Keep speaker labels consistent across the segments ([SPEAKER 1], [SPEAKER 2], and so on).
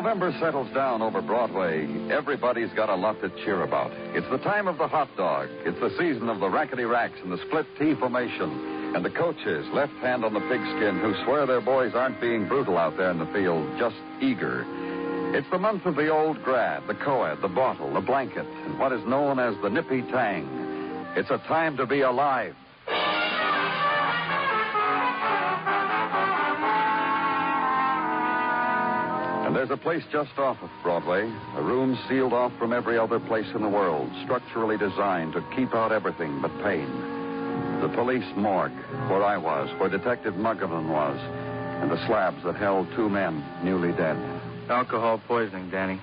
[SPEAKER 1] November settles down over Broadway, everybody's got a lot to cheer about. It's the time of the hot dog. It's the season of the rackety racks and the split T formation. And the coaches, left hand on the pigskin, who swear their boys aren't being brutal out there in the field, just eager. It's the month of the old grad, the co-ed, the bottle, the blanket, and what is known as the nippy tang. It's a time to be alive. And there's a place just off of Broadway, a room sealed off from every other place in the world, structurally designed to keep out everything but pain. The police morgue, where I was, where Detective Muggavan was, and the slabs that held two men newly dead.
[SPEAKER 2] Alcohol poisoning, Danny.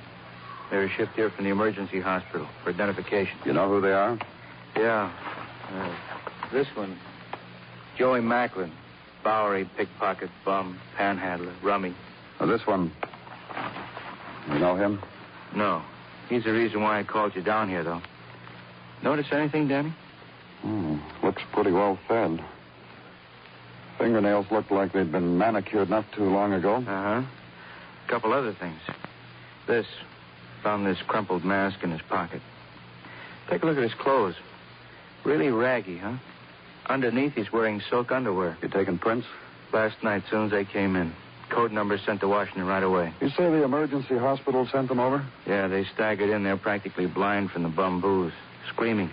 [SPEAKER 2] They were shipped here from the emergency hospital for identification.
[SPEAKER 1] You know who they are?
[SPEAKER 2] Yeah. Uh, this one, Joey Macklin. Bowery, pickpocket, bum, panhandler, rummy.
[SPEAKER 1] Now, this one. You know him?
[SPEAKER 2] No. He's the reason why I called you down here, though. Notice anything, Danny?
[SPEAKER 1] Hmm, looks pretty well fed. Fingernails look like they'd been manicured not too long ago.
[SPEAKER 2] Uh huh. A couple other things. This. Found this crumpled mask in his pocket. Take a look at his clothes. Really raggy, huh? Underneath, he's wearing silk underwear.
[SPEAKER 1] You taking prints?
[SPEAKER 2] Last night, soon as they came in. Code number sent to Washington right away.
[SPEAKER 1] You say the emergency hospital sent them over?
[SPEAKER 2] Yeah, they staggered in there practically blind from the bum booze, screaming.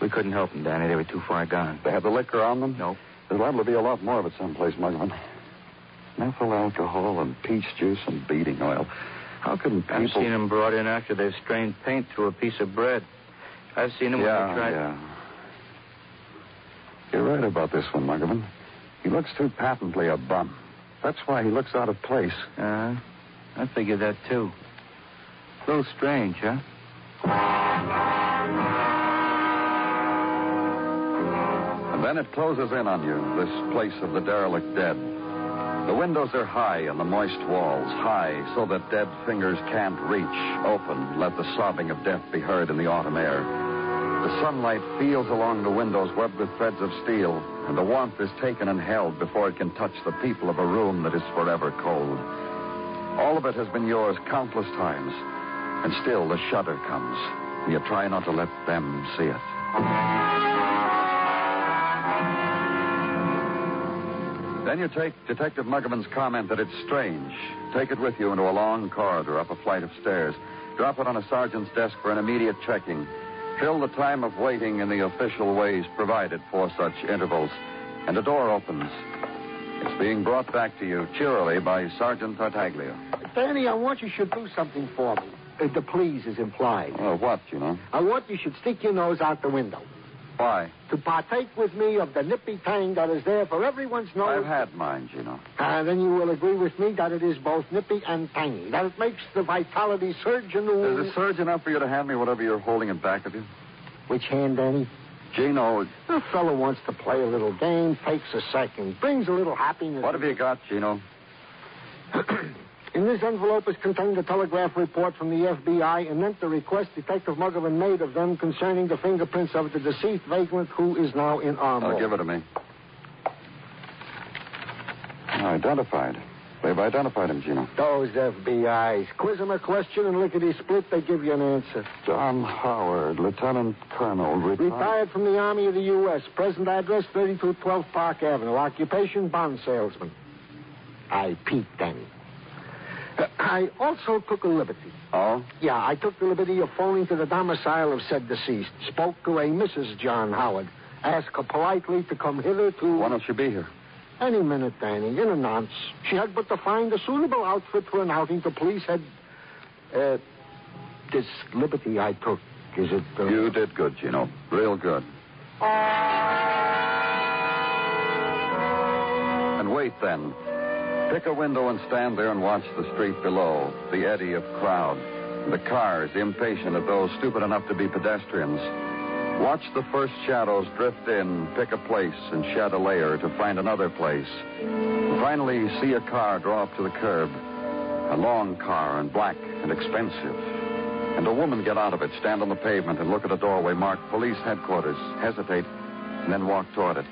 [SPEAKER 2] We couldn't help them, Danny. They were too far gone.
[SPEAKER 1] They had the liquor on them?
[SPEAKER 2] Nope.
[SPEAKER 1] There's liable to be a lot more of it someplace, Muggavan. Methyl alcohol and peach juice and beating oil. How can people...
[SPEAKER 2] I've seen them brought in after they've strained paint through a piece of bread. I've seen them
[SPEAKER 1] yeah,
[SPEAKER 2] when they tried...
[SPEAKER 1] yeah. You're right about this one, Muggavan. He looks too patently a bum. That's why he looks out of place.
[SPEAKER 2] Uh, I figured that, too. A little strange, huh?
[SPEAKER 1] And then it closes in on you, this place of the derelict dead. The windows are high and the moist walls, high so that dead fingers can't reach, open, let the sobbing of death be heard in the autumn air. The sunlight feels along the windows webbed with threads of steel, and the warmth is taken and held before it can touch the people of a room that is forever cold. All of it has been yours countless times, and still the shudder comes. You try not to let them see it. Then you take Detective Muggavan's comment that it's strange. Take it with you into a long corridor up a flight of stairs. Drop it on a sergeant's desk for an immediate checking. Fill the time of waiting in the official ways provided for such intervals. And a door opens. It's being brought back to you cheerily by Sergeant Tartaglia.
[SPEAKER 3] Danny, I want you should do something for me. Uh, the please is implied.
[SPEAKER 1] Oh, what, you know?
[SPEAKER 3] I want you should stick your nose out the window.
[SPEAKER 1] Why?
[SPEAKER 3] To partake with me of the nippy tang that is there for everyone's nose.
[SPEAKER 1] I've had mine, you know.
[SPEAKER 3] And then you will agree with me that it is both nippy and tangy. That it makes the vitality surge in the...
[SPEAKER 1] Is it surge enough for you to hand me whatever you're holding in back of you?
[SPEAKER 3] Which hand, Danny?
[SPEAKER 1] Gino,
[SPEAKER 3] The fellow wants to play a little game, takes a second, brings a little happiness.
[SPEAKER 1] what have you got, Gino?
[SPEAKER 3] In this envelope is contained a telegraph report from the FBI and meant the request Detective Muggavan made of them concerning the fingerprints of the deceased vagrant who is now in our
[SPEAKER 1] I'll give it to me. Identified. They've identified him, Gino.
[SPEAKER 3] Those FBIs. Quiz them a question and lickety split, they give you an answer.
[SPEAKER 1] John Howard, Lieutenant Colonel, retired.
[SPEAKER 3] Retired from the Army of the U.S. Present address 3212 Park Avenue. Occupation bond salesman. I peeped then. I also took a liberty.
[SPEAKER 1] Oh?
[SPEAKER 3] Yeah, I took the liberty of phoning to the domicile of said deceased. Spoke to a Mrs. John Howard. Asked her politely to come hither to.
[SPEAKER 1] Why don't you be here?
[SPEAKER 3] Any minute, Danny, in a nonce. She had but to find a suitable outfit for an outing. The police had. Uh, this liberty I took, is it. Uh...
[SPEAKER 1] You did good, Gino. Real good. And wait then. Pick a window and stand there and watch the street below, the eddy of crowd, the cars impatient of those stupid enough to be pedestrians, Watch the first shadows drift in, pick a place, and shed a layer to find another place. Finally, see a car draw up to the curb. A long car and black and expensive. And a woman get out of it, stand on the pavement, and look at a doorway marked Police Headquarters, hesitate, and then walk toward it.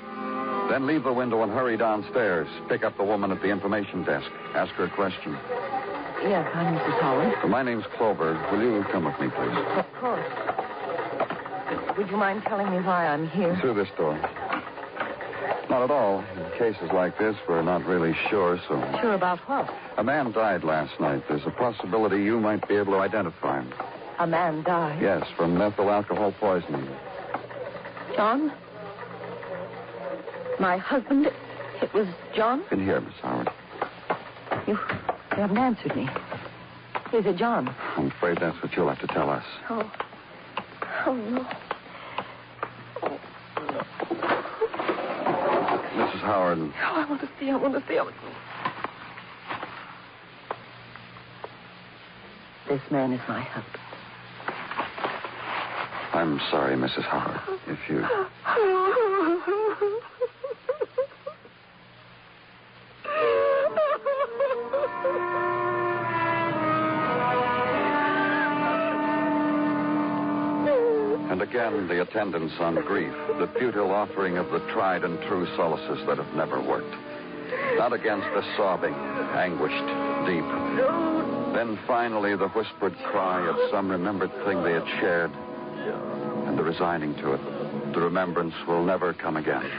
[SPEAKER 1] Then leave the window and hurry downstairs. Pick up the woman at the information desk. Ask her a question.
[SPEAKER 4] Yes, I'm Mrs. Howard.
[SPEAKER 1] My name's Clover. Will you come with me, please?
[SPEAKER 4] Of course. Would you mind telling me why I'm here?
[SPEAKER 1] Through this door. Not at all. In cases like this, we're not really sure, so.
[SPEAKER 4] Sure about what?
[SPEAKER 1] A man died last night. There's a possibility you might be able to identify him.
[SPEAKER 4] A man died.
[SPEAKER 1] Yes, from methyl alcohol poisoning.
[SPEAKER 4] John? My husband? It was John?
[SPEAKER 1] In here, Miss Howard.
[SPEAKER 4] You, you haven't answered me. Is it John?
[SPEAKER 1] I'm afraid that's what you'll have to tell us.
[SPEAKER 4] Oh. Oh, no.
[SPEAKER 1] Mrs. Howard,
[SPEAKER 4] Oh, I want to see. I want to see. I want. This man is my husband.
[SPEAKER 1] I'm sorry, Mrs. Howard. If you. again, the attendance on grief, the futile offering of the tried and true solaces that have never worked. Not against the sobbing, anguished, deep. Then finally, the whispered cry of some remembered thing they had shared, and the resigning to it. The remembrance will never come again.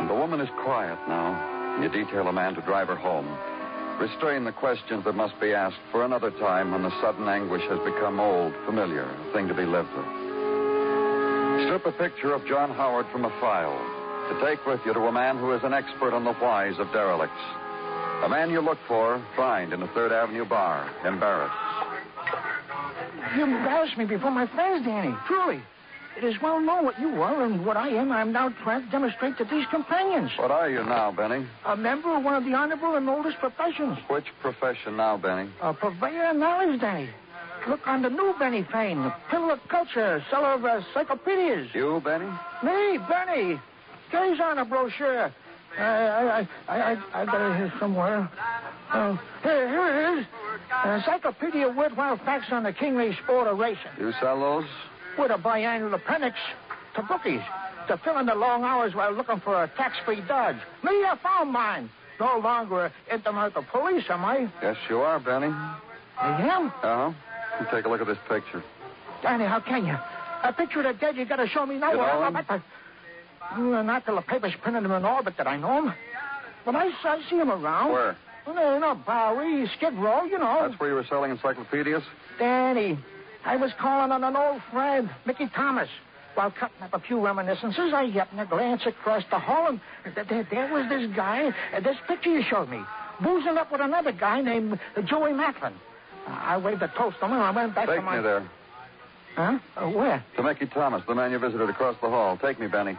[SPEAKER 1] And the woman is quiet now. You detail a man to drive her home. Restrain the questions that must be asked for another time when the sudden anguish has become old, familiar, a thing to be lived with. Strip a picture of John Howard from a file to take with you to a man who is an expert on the whys of derelicts. A man you look for, find in a Third Avenue bar, embarrassed.
[SPEAKER 5] You embarrassed me before my friends, Danny. Truly. It is well known what you are and what I am. I am now trying to demonstrate to these companions.
[SPEAKER 1] What are you now, Benny?
[SPEAKER 5] A member of one of the honorable and oldest professions.
[SPEAKER 1] Which profession now, Benny?
[SPEAKER 5] A purveyor of knowledge, Danny. Look on the new Benny Fane, the pillar of culture, seller of uh, encyclopedias.
[SPEAKER 1] You, Benny?
[SPEAKER 5] Me, Benny. Gaze on a brochure. I, I, I, I, I got it here somewhere. Uh, here, here it is. An encyclopedia of worthwhile facts on the kingly sport of racing.
[SPEAKER 1] You sell those?
[SPEAKER 5] With a biannual appendix to bookies to fill in the long hours while looking for a tax-free dodge. Me, I found mine. No longer intimate with the police, am I?
[SPEAKER 1] Yes, you are, Benny.
[SPEAKER 5] I am?
[SPEAKER 1] Uh huh. Take a look at this picture.
[SPEAKER 5] Danny, how can you? A picture of the dead you got to show me now.
[SPEAKER 1] You know
[SPEAKER 5] Well,
[SPEAKER 1] him?
[SPEAKER 5] I- I- Well, not till the papers printed him in orbit that I know him. But I, I see him around.
[SPEAKER 1] Where?
[SPEAKER 5] Well, you know, Bowery, Skid Row, you know.
[SPEAKER 1] That's where you were selling encyclopedias?
[SPEAKER 5] Danny, I was calling on an old friend, Mickey Thomas. While cutting up a few reminiscences, I happened to glance across the hall, and th- th- there was this guy, uh, this picture you showed me, boozing up with another guy named uh, Joey Macklin. Uh, I waved a toast to him, and I went back
[SPEAKER 1] Take
[SPEAKER 5] to my...
[SPEAKER 1] me there.
[SPEAKER 5] Huh? Uh, where?
[SPEAKER 1] To Mickey Thomas, the man you visited across the hall. Take me, Benny.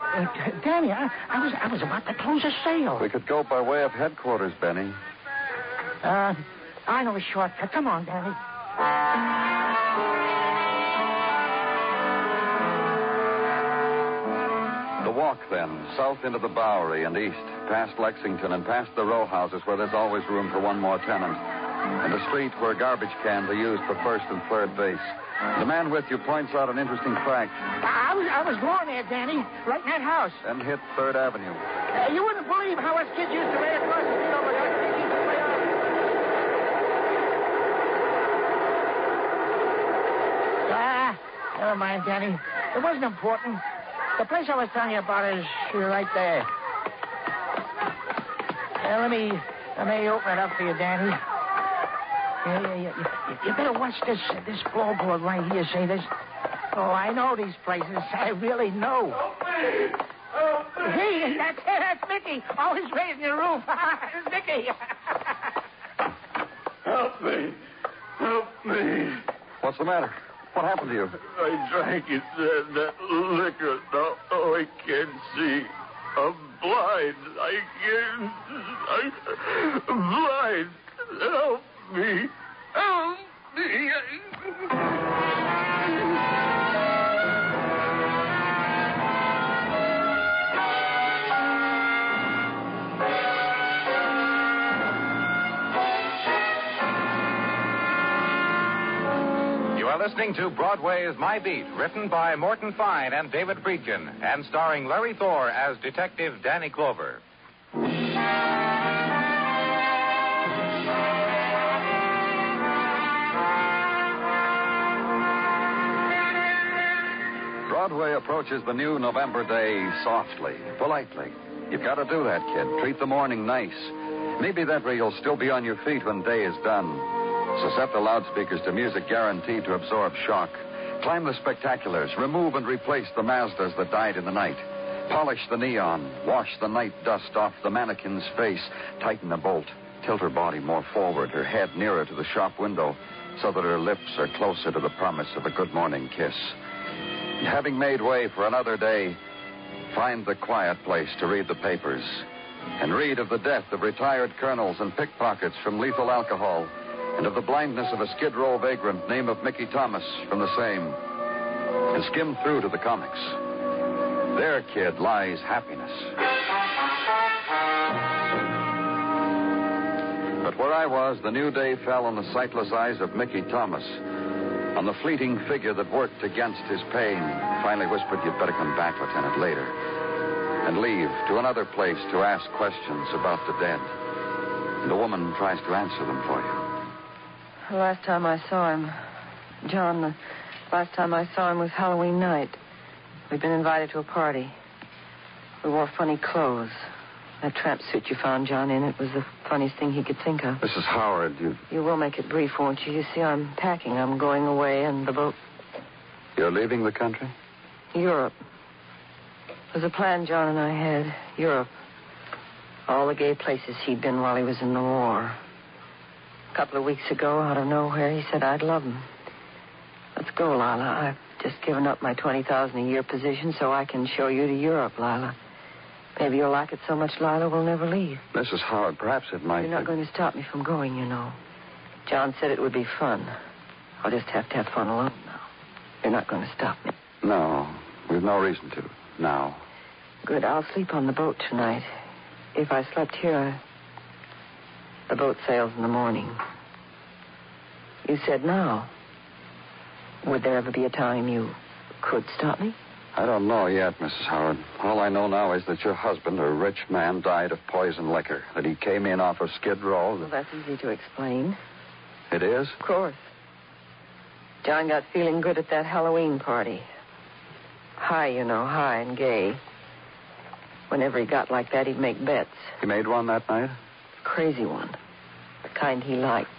[SPEAKER 5] Uh, D- Danny, I, I was I was about to close a sale.
[SPEAKER 1] We could go by way of headquarters, Benny.
[SPEAKER 5] Uh, I know a shortcut. Come on, Danny.
[SPEAKER 1] Walk, then, south into the Bowery and east, past Lexington and past the row houses where there's always room for one more tenant, and a street where garbage cans are used for first and third base. The man with you points out an interesting fact,
[SPEAKER 5] I was I was going there, Danny, right in that house.
[SPEAKER 1] And hit Third Avenue.
[SPEAKER 5] Uh, you wouldn't believe how us kids used to lay across the street over there. They used to play out. Ah, never mind, Danny. It wasn't important. The place I was telling you about is right there. Uh, let me let me open it up for you, Danny. Yeah, yeah, yeah. You, you better watch this this floorboard right here. Say this. Oh, I know these places. I really know. Help me! Help Hey, that's, that's Mickey. Always raising the roof. it's Mickey.
[SPEAKER 6] Help me. Help me.
[SPEAKER 1] What's the matter? What happened to you?
[SPEAKER 6] I drank it, that, that liquor. Now oh, I can't see. I'm blind. I can't. I'm blind. Help me. Help me.
[SPEAKER 7] Listening to Broadway's My Beat, written by Morton Fine and David Friedkin, and starring Larry Thor as Detective Danny Clover.
[SPEAKER 1] Broadway approaches the new November day softly, politely. You've got to do that, kid. Treat the morning nice. Maybe that way you'll still be on your feet when day is done. The loudspeakers to music guaranteed to absorb shock. Climb the spectaculars. Remove and replace the Mazdas that died in the night. Polish the neon. Wash the night dust off the mannequin's face. Tighten the bolt. Tilt her body more forward, her head nearer to the shop window, so that her lips are closer to the promise of a good morning kiss. And Having made way for another day, find the quiet place to read the papers and read of the death of retired colonels and pickpockets from lethal alcohol and of the blindness of a skid row vagrant named of Mickey Thomas from the same. And skim through to the comics. There, kid, lies happiness. But where I was, the new day fell on the sightless eyes of Mickey Thomas on the fleeting figure that worked against his pain, finally whispered, You'd better come back, Lieutenant, later. And leave to another place to ask questions about the dead. And a woman tries to answer them for you.
[SPEAKER 4] The last time I saw him, John, the last time I saw him was Halloween night. We'd been invited to a party. We wore funny clothes. That tramp suit you found John in, it was the funniest thing he could think of.
[SPEAKER 1] Mrs. Howard, you,
[SPEAKER 4] You will make it brief, won't you? You see, I'm packing. I'm going away, and the boat.
[SPEAKER 1] you're leaving the country?
[SPEAKER 4] Europe. It was a plan John and I had. Europe. All the gay places he'd been while he was in the war. A couple of weeks ago, out of nowhere, he said I'd love him. Let's go, Lila. I've just given up my 20000 a year position so I can show you to Europe, Lila. Maybe you'll like it so much, Lila, we'll never leave.
[SPEAKER 1] Mrs. Howard, perhaps it might.
[SPEAKER 4] You're not going to stop me from going, you know. John said it would be fun. I'll just have to have fun alone now. You're not going to stop me.
[SPEAKER 1] No, we've no reason to. Now.
[SPEAKER 4] Good. I'll sleep on the boat tonight. If I slept here. The boat sails in the morning. You said now. Would there ever be a time you could stop me?
[SPEAKER 1] I don't know yet, Mrs. Howard. All I know now is that your husband, a rich man, died of poison liquor. That he came in off of Skid Row.
[SPEAKER 4] Well, that's easy to explain.
[SPEAKER 1] It is?
[SPEAKER 4] Of course. John got feeling good at that Halloween party. High, you know, high and gay. Whenever he got like that, he'd make bets.
[SPEAKER 1] He made one that night?
[SPEAKER 4] Crazy one. The kind he liked.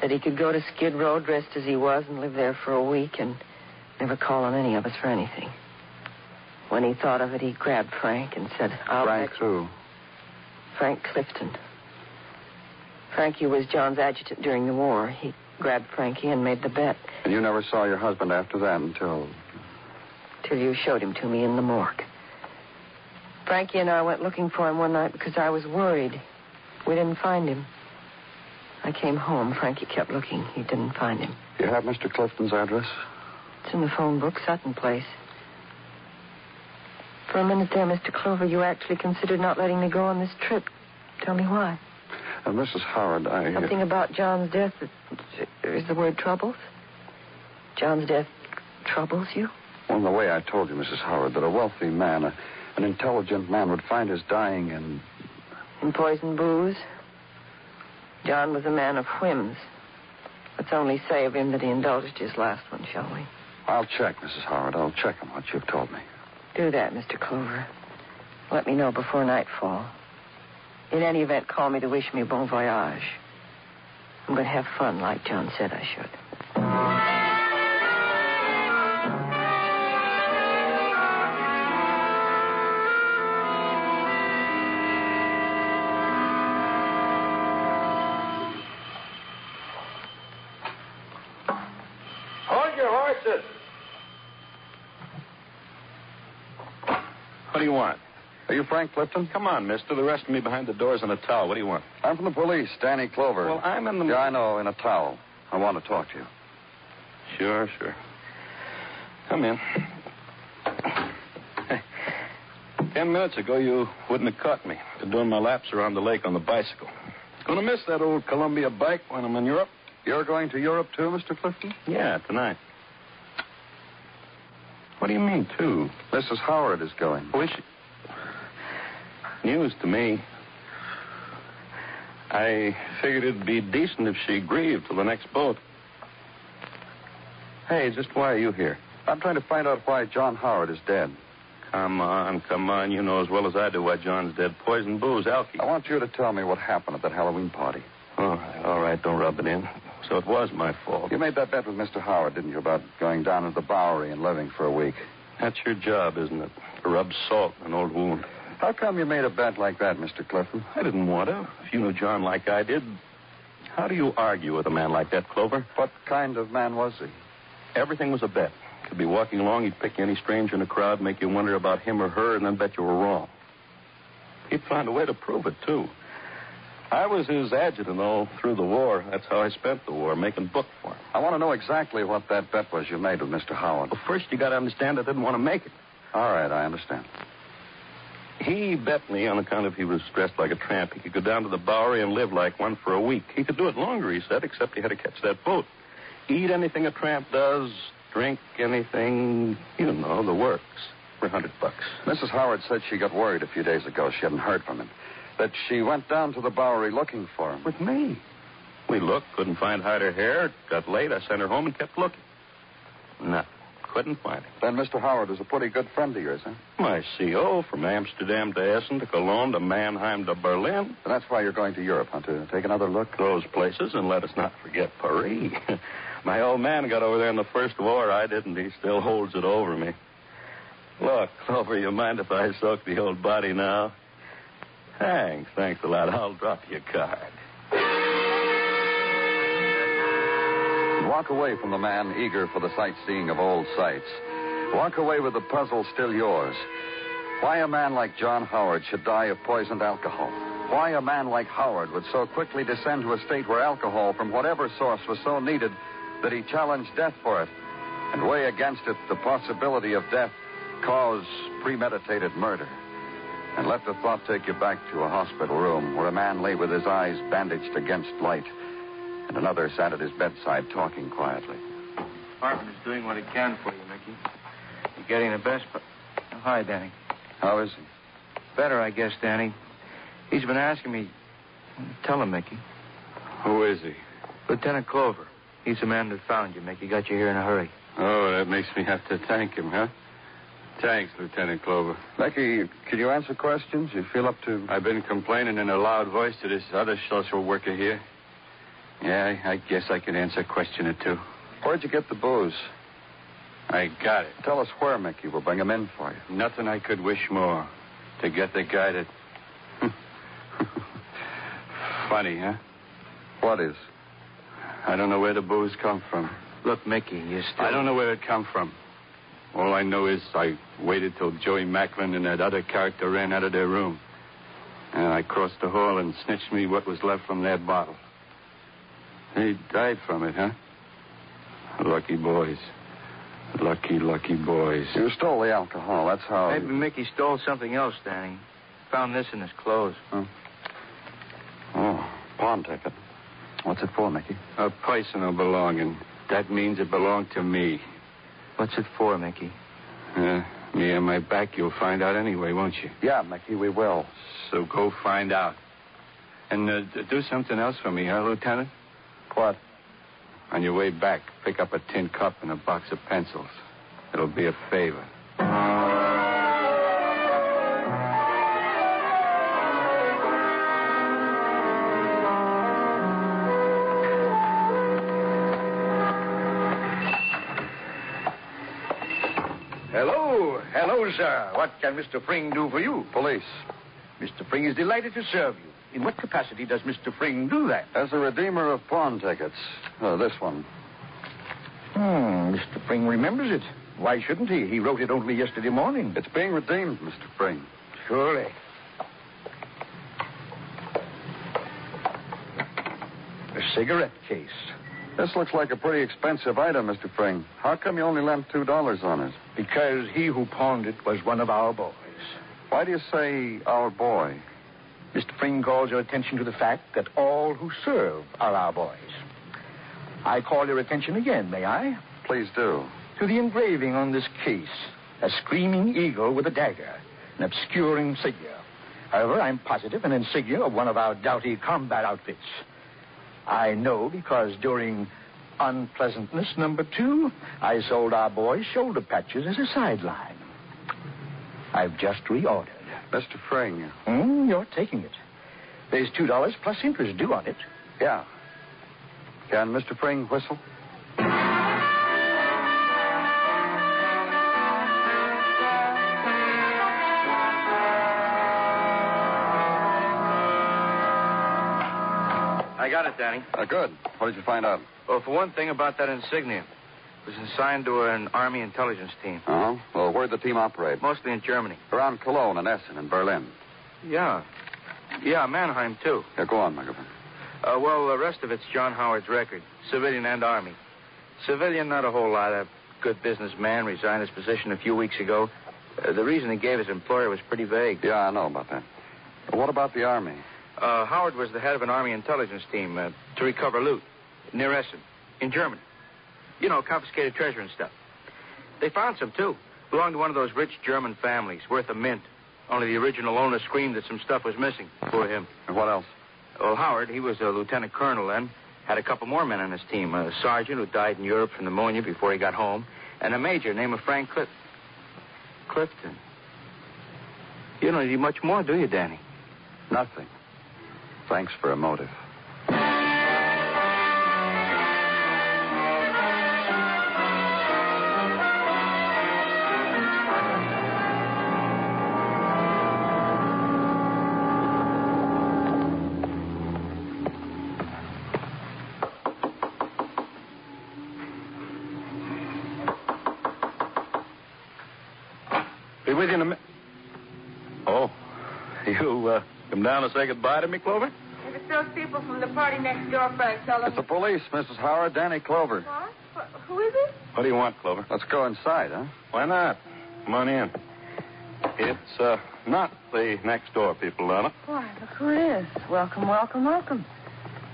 [SPEAKER 4] That he could go to Skid Row dressed as he was and live there for a week and never call on any of us for anything. When he thought of it, he grabbed Frank and said, I'll
[SPEAKER 1] Frank
[SPEAKER 4] bet
[SPEAKER 1] who?
[SPEAKER 4] Frank Clifton. Frankie was John's adjutant during the war. He grabbed Frankie and made the bet
[SPEAKER 1] And you never saw your husband after that until.
[SPEAKER 4] till you showed him to me in the morgue. Frankie and I went looking for him one night because I was worried. We didn't find him. I came home. Frankie kept looking. He didn't find him.
[SPEAKER 1] You have Mr. Clifton's address?
[SPEAKER 4] It's in the phone book, Sutton Place. For a minute there, Mr. Clover, you actually considered not letting me go on this trip. Tell me why.
[SPEAKER 1] Uh, Mrs. Howard, I. uh,
[SPEAKER 4] Something about John's death Is the word troubles? John's death troubles you?
[SPEAKER 1] Well, in the way I told you, Mrs. Howard, that a wealthy man, a, an intelligent man, would find his dying and.
[SPEAKER 4] In poison booze? John was a man of whims. Let's only say of him that he indulged his last one, shall we?
[SPEAKER 1] I'll check, Mrs. Howard. I'll check on what you've told me.
[SPEAKER 4] Do that, Mr. Clover. Let me know before nightfall. In any event, call me to wish me bon voyage. I'm going to have fun like John said I should.
[SPEAKER 2] You want?
[SPEAKER 1] Are you Frank Clifton?
[SPEAKER 6] Come on, mister. The rest of me behind the doors in a towel. What do you want?
[SPEAKER 1] I'm from the police, Danny Clover.
[SPEAKER 6] Well, I'm in the.
[SPEAKER 1] Yeah, I know, in a towel. I want to talk to you.
[SPEAKER 6] Sure, sure. Come in. Ten minutes ago, you wouldn't have caught me doing my laps around the lake on the bicycle. Gonna miss that old Columbia bike when I'm in Europe?
[SPEAKER 1] You're going to Europe too, Mr. Clifton?
[SPEAKER 6] Yeah, tonight. What do you mean, too?
[SPEAKER 1] Mrs. Howard is going.
[SPEAKER 6] Oh, is she? News to me. I figured it'd be decent if she grieved till the next boat. Hey, just why are you here?
[SPEAKER 1] I'm trying to find out why John Howard is dead.
[SPEAKER 6] Come on, come on. You know as well as I do why John's dead. Poison booze, alky.
[SPEAKER 1] I want you to tell me what happened at that Halloween party.
[SPEAKER 6] All right, all right. Don't rub it in. So it was my fault.
[SPEAKER 1] You made that bet with Mr. Howard, didn't you, about going down to the Bowery and living for a week?
[SPEAKER 6] That's your job, isn't it? To rub salt in an old wound.
[SPEAKER 1] How come you made a bet like that, Mr. Clifton?
[SPEAKER 6] I didn't want to. If you knew John like I did, how do you argue with a man like that, Clover?
[SPEAKER 1] What kind of man was he?
[SPEAKER 6] Everything was a bet. Could be walking along, he'd pick any stranger in the crowd, make you wonder about him or her, and then bet you were wrong. He'd find a way to prove it, too. I was his adjutant all through the war. That's how I spent the war, making book for him.
[SPEAKER 1] I want to know exactly what that bet was you made with Mr. Howard.
[SPEAKER 6] Well, first you got to understand I didn't want to make it.
[SPEAKER 1] All right, I understand.
[SPEAKER 6] He bet me on account of he was dressed like a tramp. He could go down to the Bowery and live like one for a week. He could do it longer, he said, except he had to catch that boat. Eat anything a tramp does, drink anything, you know, the works, for a hundred bucks.
[SPEAKER 1] Mrs. Howard said she got worried a few days ago. She hadn't heard from him. That she went down to the Bowery looking for him.
[SPEAKER 6] With me. We looked, couldn't find hide or hair. Got late. I sent her home and kept looking. Nothing. Couldn't find him.
[SPEAKER 1] Then Mr. Howard is a pretty good friend of yours, huh?
[SPEAKER 6] My CO from Amsterdam to Essen to Cologne to Mannheim to Berlin.
[SPEAKER 1] And that's why you're going to Europe, huh? To take another look?
[SPEAKER 6] Those places, and let us not forget Paris. My old man got over there in the first war. I didn't. He still holds it over me. Look, Clover, you mind if I soak the old body now? Thanks. Thanks a lot. I'll drop you a card.
[SPEAKER 1] Walk away from the man eager for the sightseeing of old sights. Walk away with the puzzle still yours. Why a man like John Howard should die of poisoned alcohol? Why a man like Howard would so quickly descend to a state where alcohol from whatever source was so needed that he challenged death for it, and weigh against it the possibility of death cause premeditated murder. And let the thought take you back to a hospital room where a man lay with his eyes bandaged against light, and another sat at his bedside talking quietly.
[SPEAKER 2] Marvin is doing what he can for you, Mickey. You're getting the best, but. Oh, hi, Danny.
[SPEAKER 1] How is he?
[SPEAKER 2] Better, I guess, Danny. He's been asking me. Tell him, Mickey.
[SPEAKER 6] Who is he?
[SPEAKER 2] Lieutenant Clover. He's the man that found you, Mickey. Got you here in a hurry.
[SPEAKER 6] Oh, that makes me have to thank him, huh? Thanks, Lieutenant Clover.
[SPEAKER 1] Becky, can you answer questions? You feel up to.
[SPEAKER 6] I've been complaining in a loud voice to this other social worker here. Yeah, I, I guess I could answer a question or two.
[SPEAKER 1] Where'd you get the booze?
[SPEAKER 6] I got it.
[SPEAKER 1] Tell us where, Mickey. We'll bring him in for you.
[SPEAKER 6] Nothing I could wish more to get the guy that. Funny, huh?
[SPEAKER 1] What is?
[SPEAKER 6] I don't know where the booze come from.
[SPEAKER 2] Look, Mickey, you still.
[SPEAKER 6] I don't know where it come from. All I know is I waited till Joey Macklin and that other character ran out of their room. And I crossed the hall and snitched me what was left from their bottle. They died from it, huh? Lucky boys. Lucky, lucky boys.
[SPEAKER 1] You stole the alcohol. That's how.
[SPEAKER 2] Maybe Mickey stole something else, Danny. Found this in his clothes.
[SPEAKER 1] Oh, pawn ticket. What's it for, Mickey?
[SPEAKER 6] A personal belonging. That means it belonged to me.
[SPEAKER 2] What's it for, Mickey?
[SPEAKER 6] Uh, me and my back, you'll find out anyway, won't you?
[SPEAKER 1] Yeah, Mickey, we will.
[SPEAKER 6] So go find out. And uh, do something else for me, huh, Lieutenant?
[SPEAKER 1] What?
[SPEAKER 6] On your way back, pick up a tin cup and a box of pencils. It'll be a favor.
[SPEAKER 8] Hello. Hello, sir. What can Mr. Fring do for you?
[SPEAKER 1] Police.
[SPEAKER 8] Mr. Fring is delighted to serve you. In what capacity does Mr. Fring do that?
[SPEAKER 1] As a redeemer of pawn tickets. Uh, this one.
[SPEAKER 8] Hmm, Mr. Fring remembers it. Why shouldn't he? He wrote it only yesterday morning.
[SPEAKER 1] It's being redeemed, Mr. Fring.
[SPEAKER 5] surely. A cigarette case.
[SPEAKER 1] This looks like a pretty expensive item, Mr. Fring. How come you only lent two dollars on it?
[SPEAKER 5] Because he who pawned it was one of our boys.
[SPEAKER 1] Why do you say our boy?
[SPEAKER 5] Mr. Fring calls your attention to the fact that all who serve are our boys. I call your attention again, may I?
[SPEAKER 1] Please do.
[SPEAKER 5] To the engraving on this case a screaming eagle with a dagger, an obscure insignia. However, I'm positive an insignia of one of our doughty combat outfits. I know because during unpleasantness number two, I sold our boys shoulder patches as a sideline. I've just reordered.
[SPEAKER 1] Mr. Fring.
[SPEAKER 5] Hmm, you're taking it. There's two dollars plus interest due on it.
[SPEAKER 1] Yeah. Can Mr. Fring whistle?
[SPEAKER 2] I got it, Danny.
[SPEAKER 1] Uh, good. What did you find out?
[SPEAKER 2] Well, for one thing about that insignia, it was assigned to an Army intelligence team,
[SPEAKER 1] Uh huh. Well, where'd the team operate?
[SPEAKER 2] mostly in Germany.
[SPEAKER 1] Around Cologne and Essen and Berlin.
[SPEAKER 2] Yeah. Yeah, Mannheim, too.
[SPEAKER 1] Yeah, go on, Muggavan.
[SPEAKER 2] Uh, well, the rest of it's John Howard's record, civilian and Army. Civilian, not a whole lot. A good businessman resigned his position a few weeks ago. Uh, the reason he gave his employer was pretty vague.
[SPEAKER 1] Yeah, I know about that. What about the Army?
[SPEAKER 2] Uh, Howard was the head of an Army intelligence team uh, to recover loot near Essen, in Germany. You know, confiscated treasure and stuff. They found some, too. Belonged to one of those rich German families, worth a mint. Only the original owner screamed that some stuff was missing. Poor him.
[SPEAKER 1] And what else?
[SPEAKER 2] Well, Howard, he was a lieutenant colonel then, had a couple more men on his team. A sergeant who died in Europe from pneumonia before he got home, and a major named Frank Clif- Clifton. You don't need much more, do you, Danny?
[SPEAKER 1] Nothing. Thanks for a motive.
[SPEAKER 6] Down to say goodbye to me, Clover?
[SPEAKER 4] If it's those people from the party next door, Frank, tell them.
[SPEAKER 1] It's the police, Mrs. Howard, Danny Clover.
[SPEAKER 4] What? What? Who is it?
[SPEAKER 6] What do you want, Clover?
[SPEAKER 1] Let's go inside, huh?
[SPEAKER 6] Why not? Come on in. It's uh, not the next door people, Donna.
[SPEAKER 4] Why, look who it is. Welcome, welcome, welcome.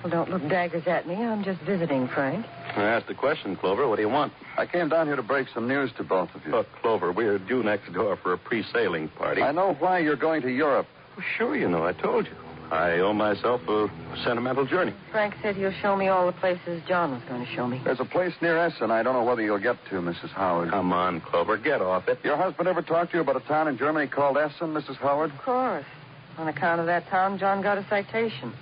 [SPEAKER 4] Well, don't look daggers at me. I'm just visiting, Frank.
[SPEAKER 6] I asked the question, Clover. What do you want?
[SPEAKER 1] I came down here to break some news to both of you.
[SPEAKER 6] Look, Clover, we're due next door for a pre-sailing party.
[SPEAKER 1] I know why you're going to Europe.
[SPEAKER 6] Well, sure, you know. I told you. I owe myself a sentimental journey.
[SPEAKER 4] Frank said he'll show me all the places John was going to show me.
[SPEAKER 1] There's a place near Essen I don't know whether you'll get to, Mrs. Howard.
[SPEAKER 6] Come on, Clover, get off it.
[SPEAKER 1] Your husband ever talked to you about a town in Germany called Essen, Mrs. Howard?
[SPEAKER 4] Of course. On account of that town, John got a citation.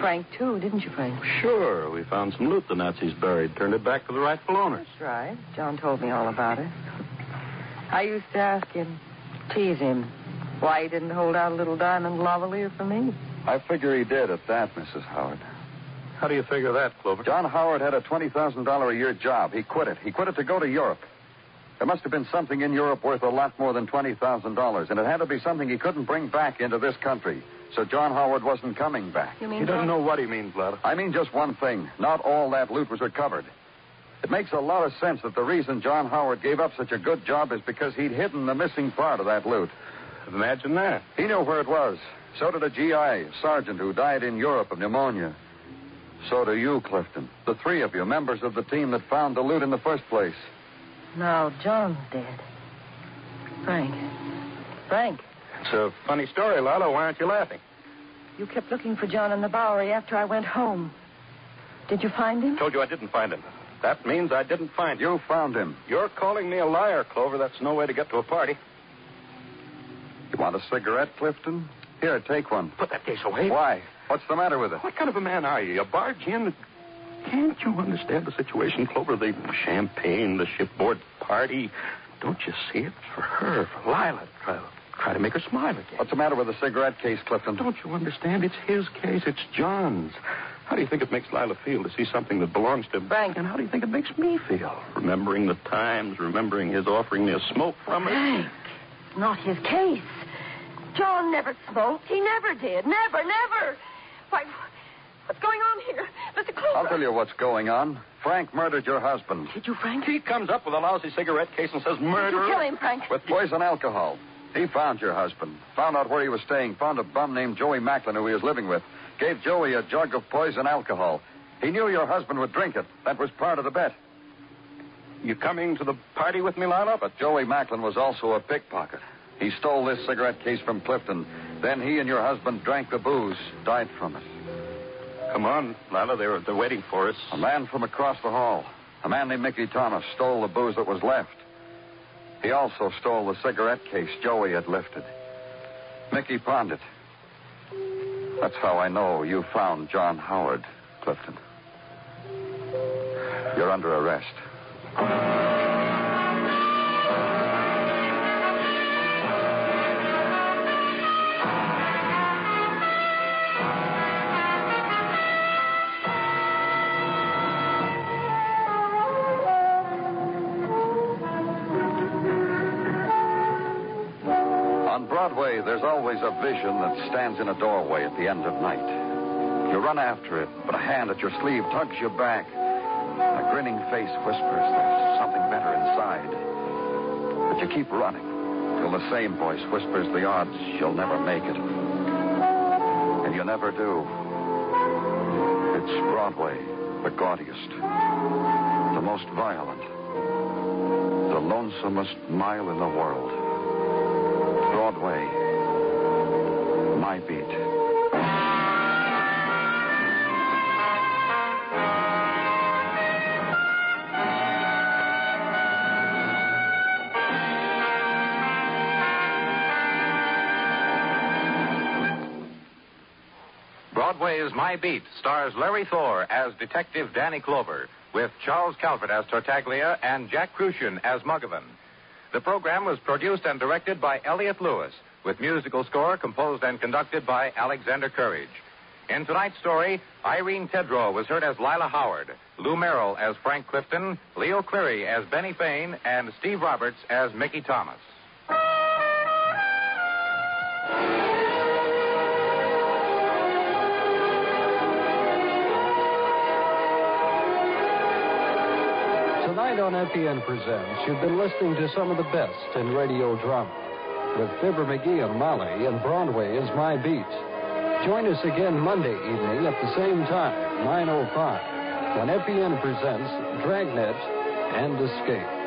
[SPEAKER 4] Frank, too, didn't you, Frank?
[SPEAKER 6] Sure, we found some loot the Nazis buried. Turned it back to the rightful owners.
[SPEAKER 4] That's right. John told me all about it. I used to ask him, tease him, why he didn't hold out a little diamond lavalier for me.
[SPEAKER 1] I figure he did at that, Mrs. Howard.
[SPEAKER 6] How do you figure that, Clover?
[SPEAKER 1] John Howard had a $20,000 a year job. He quit it. He quit it to go to Europe. There must have been something in Europe worth a lot more than $20,000, and it had to be something he couldn't bring back into this country. So John Howard wasn't coming back.
[SPEAKER 4] You mean
[SPEAKER 6] He doesn't know what he means, Lotta.
[SPEAKER 1] I mean just one thing. Not all that loot was recovered. It makes a lot of sense that the reason John Howard gave up such a good job is because he'd hidden the missing part of that loot.
[SPEAKER 6] Imagine that.
[SPEAKER 1] He knew where it was. So did a GI, sergeant who died in Europe of pneumonia. So do you, Clifton. The three of you, members of the team that found the loot in the first place.
[SPEAKER 4] Now, John's dead. Frank. Frank,
[SPEAKER 6] It's a funny story, Lotta. Why aren't you laughing?
[SPEAKER 4] you kept looking for John in the Bowery after I went home. Did you find him?
[SPEAKER 6] Told you I didn't find him. That means I didn't find him.
[SPEAKER 1] You found him.
[SPEAKER 6] You're calling me a liar, Clover. That's no way to get to a party.
[SPEAKER 1] You want a cigarette, Clifton? Here, take one.
[SPEAKER 6] Put that case away.
[SPEAKER 1] Why? What's the matter with it?
[SPEAKER 6] What kind of a man are you? You barge in. Can't you understand the situation, Clover? The champagne, the shipboard party. Don't you see it? For her, for Lila. Try, try to make her smile again.
[SPEAKER 1] What's the matter with the cigarette case, Clifton?
[SPEAKER 6] Don't you understand? It's his case. It's John's. How do you think it makes Lila feel to see something that belongs to
[SPEAKER 4] Frank.
[SPEAKER 6] And how do you think it makes me feel? Remembering the times, remembering his offering me a smoke from it.
[SPEAKER 4] Frank, not his case. John never smoked. He never did. Never, never. Why, what's going on here? Mr. Clover.
[SPEAKER 1] I'll tell you what's going on. Frank murdered your husband
[SPEAKER 4] Did you, Frank?
[SPEAKER 6] He comes up with a lousy cigarette case and says murder.
[SPEAKER 4] Did you
[SPEAKER 6] murder.
[SPEAKER 4] kill him, Frank?
[SPEAKER 1] with poison alcohol. He found your husband, found out where he was staying, found a bum named Joey Macklin who he was living with, gave Joey a jug of poison alcohol. He knew your husband would drink it. That was part of the bet.
[SPEAKER 6] You coming to the party with me, Lila?
[SPEAKER 1] But Joey Macklin was also a pickpocket. He stole this cigarette case from Clifton. Then he and your husband drank the booze, died from it.
[SPEAKER 6] Come on, Lila. They're, they're waiting for us.
[SPEAKER 1] A man from across the hall, a man named Mickey Thomas, stole the booze that was left. He also stole the cigarette case Joey had lifted. Mickey pawned it. That's how I know you found John Howard, Clifton. You're under arrest. Always a vision that stands in a doorway at the end of night. You run after it, but a hand at your sleeve tugs you back. A grinning face whispers there's something better inside. But you keep running till the same voice whispers the odds you'll never make it. And you never do. It's Broadway, the gaudiest, the most violent, the lonesomest mile in the world. Broadway. My beat.
[SPEAKER 7] Broadway is My Beat stars Larry Thor as Detective Danny Clover, with Charles Calvert as Tartaglia and Jack Kruschen as Muggavan. The program was produced and directed by Elliott Lewis, with musical score composed and conducted by Alexander Courage. In tonight's story, Irene Tedrow was heard as Lila Howard, Lou Merrill as Frank Clifton, Leo Cleary as Benny Fain, and Steve Roberts as Mickey Thomas.
[SPEAKER 9] Tonight on FEN Presents, you've been listening to some of the best in radio drama. With Fibber McGee and Molly and Broadway is My Beat. Join us again Monday evening at the same time, 9.05, when FEN presents Dragnet and Escape.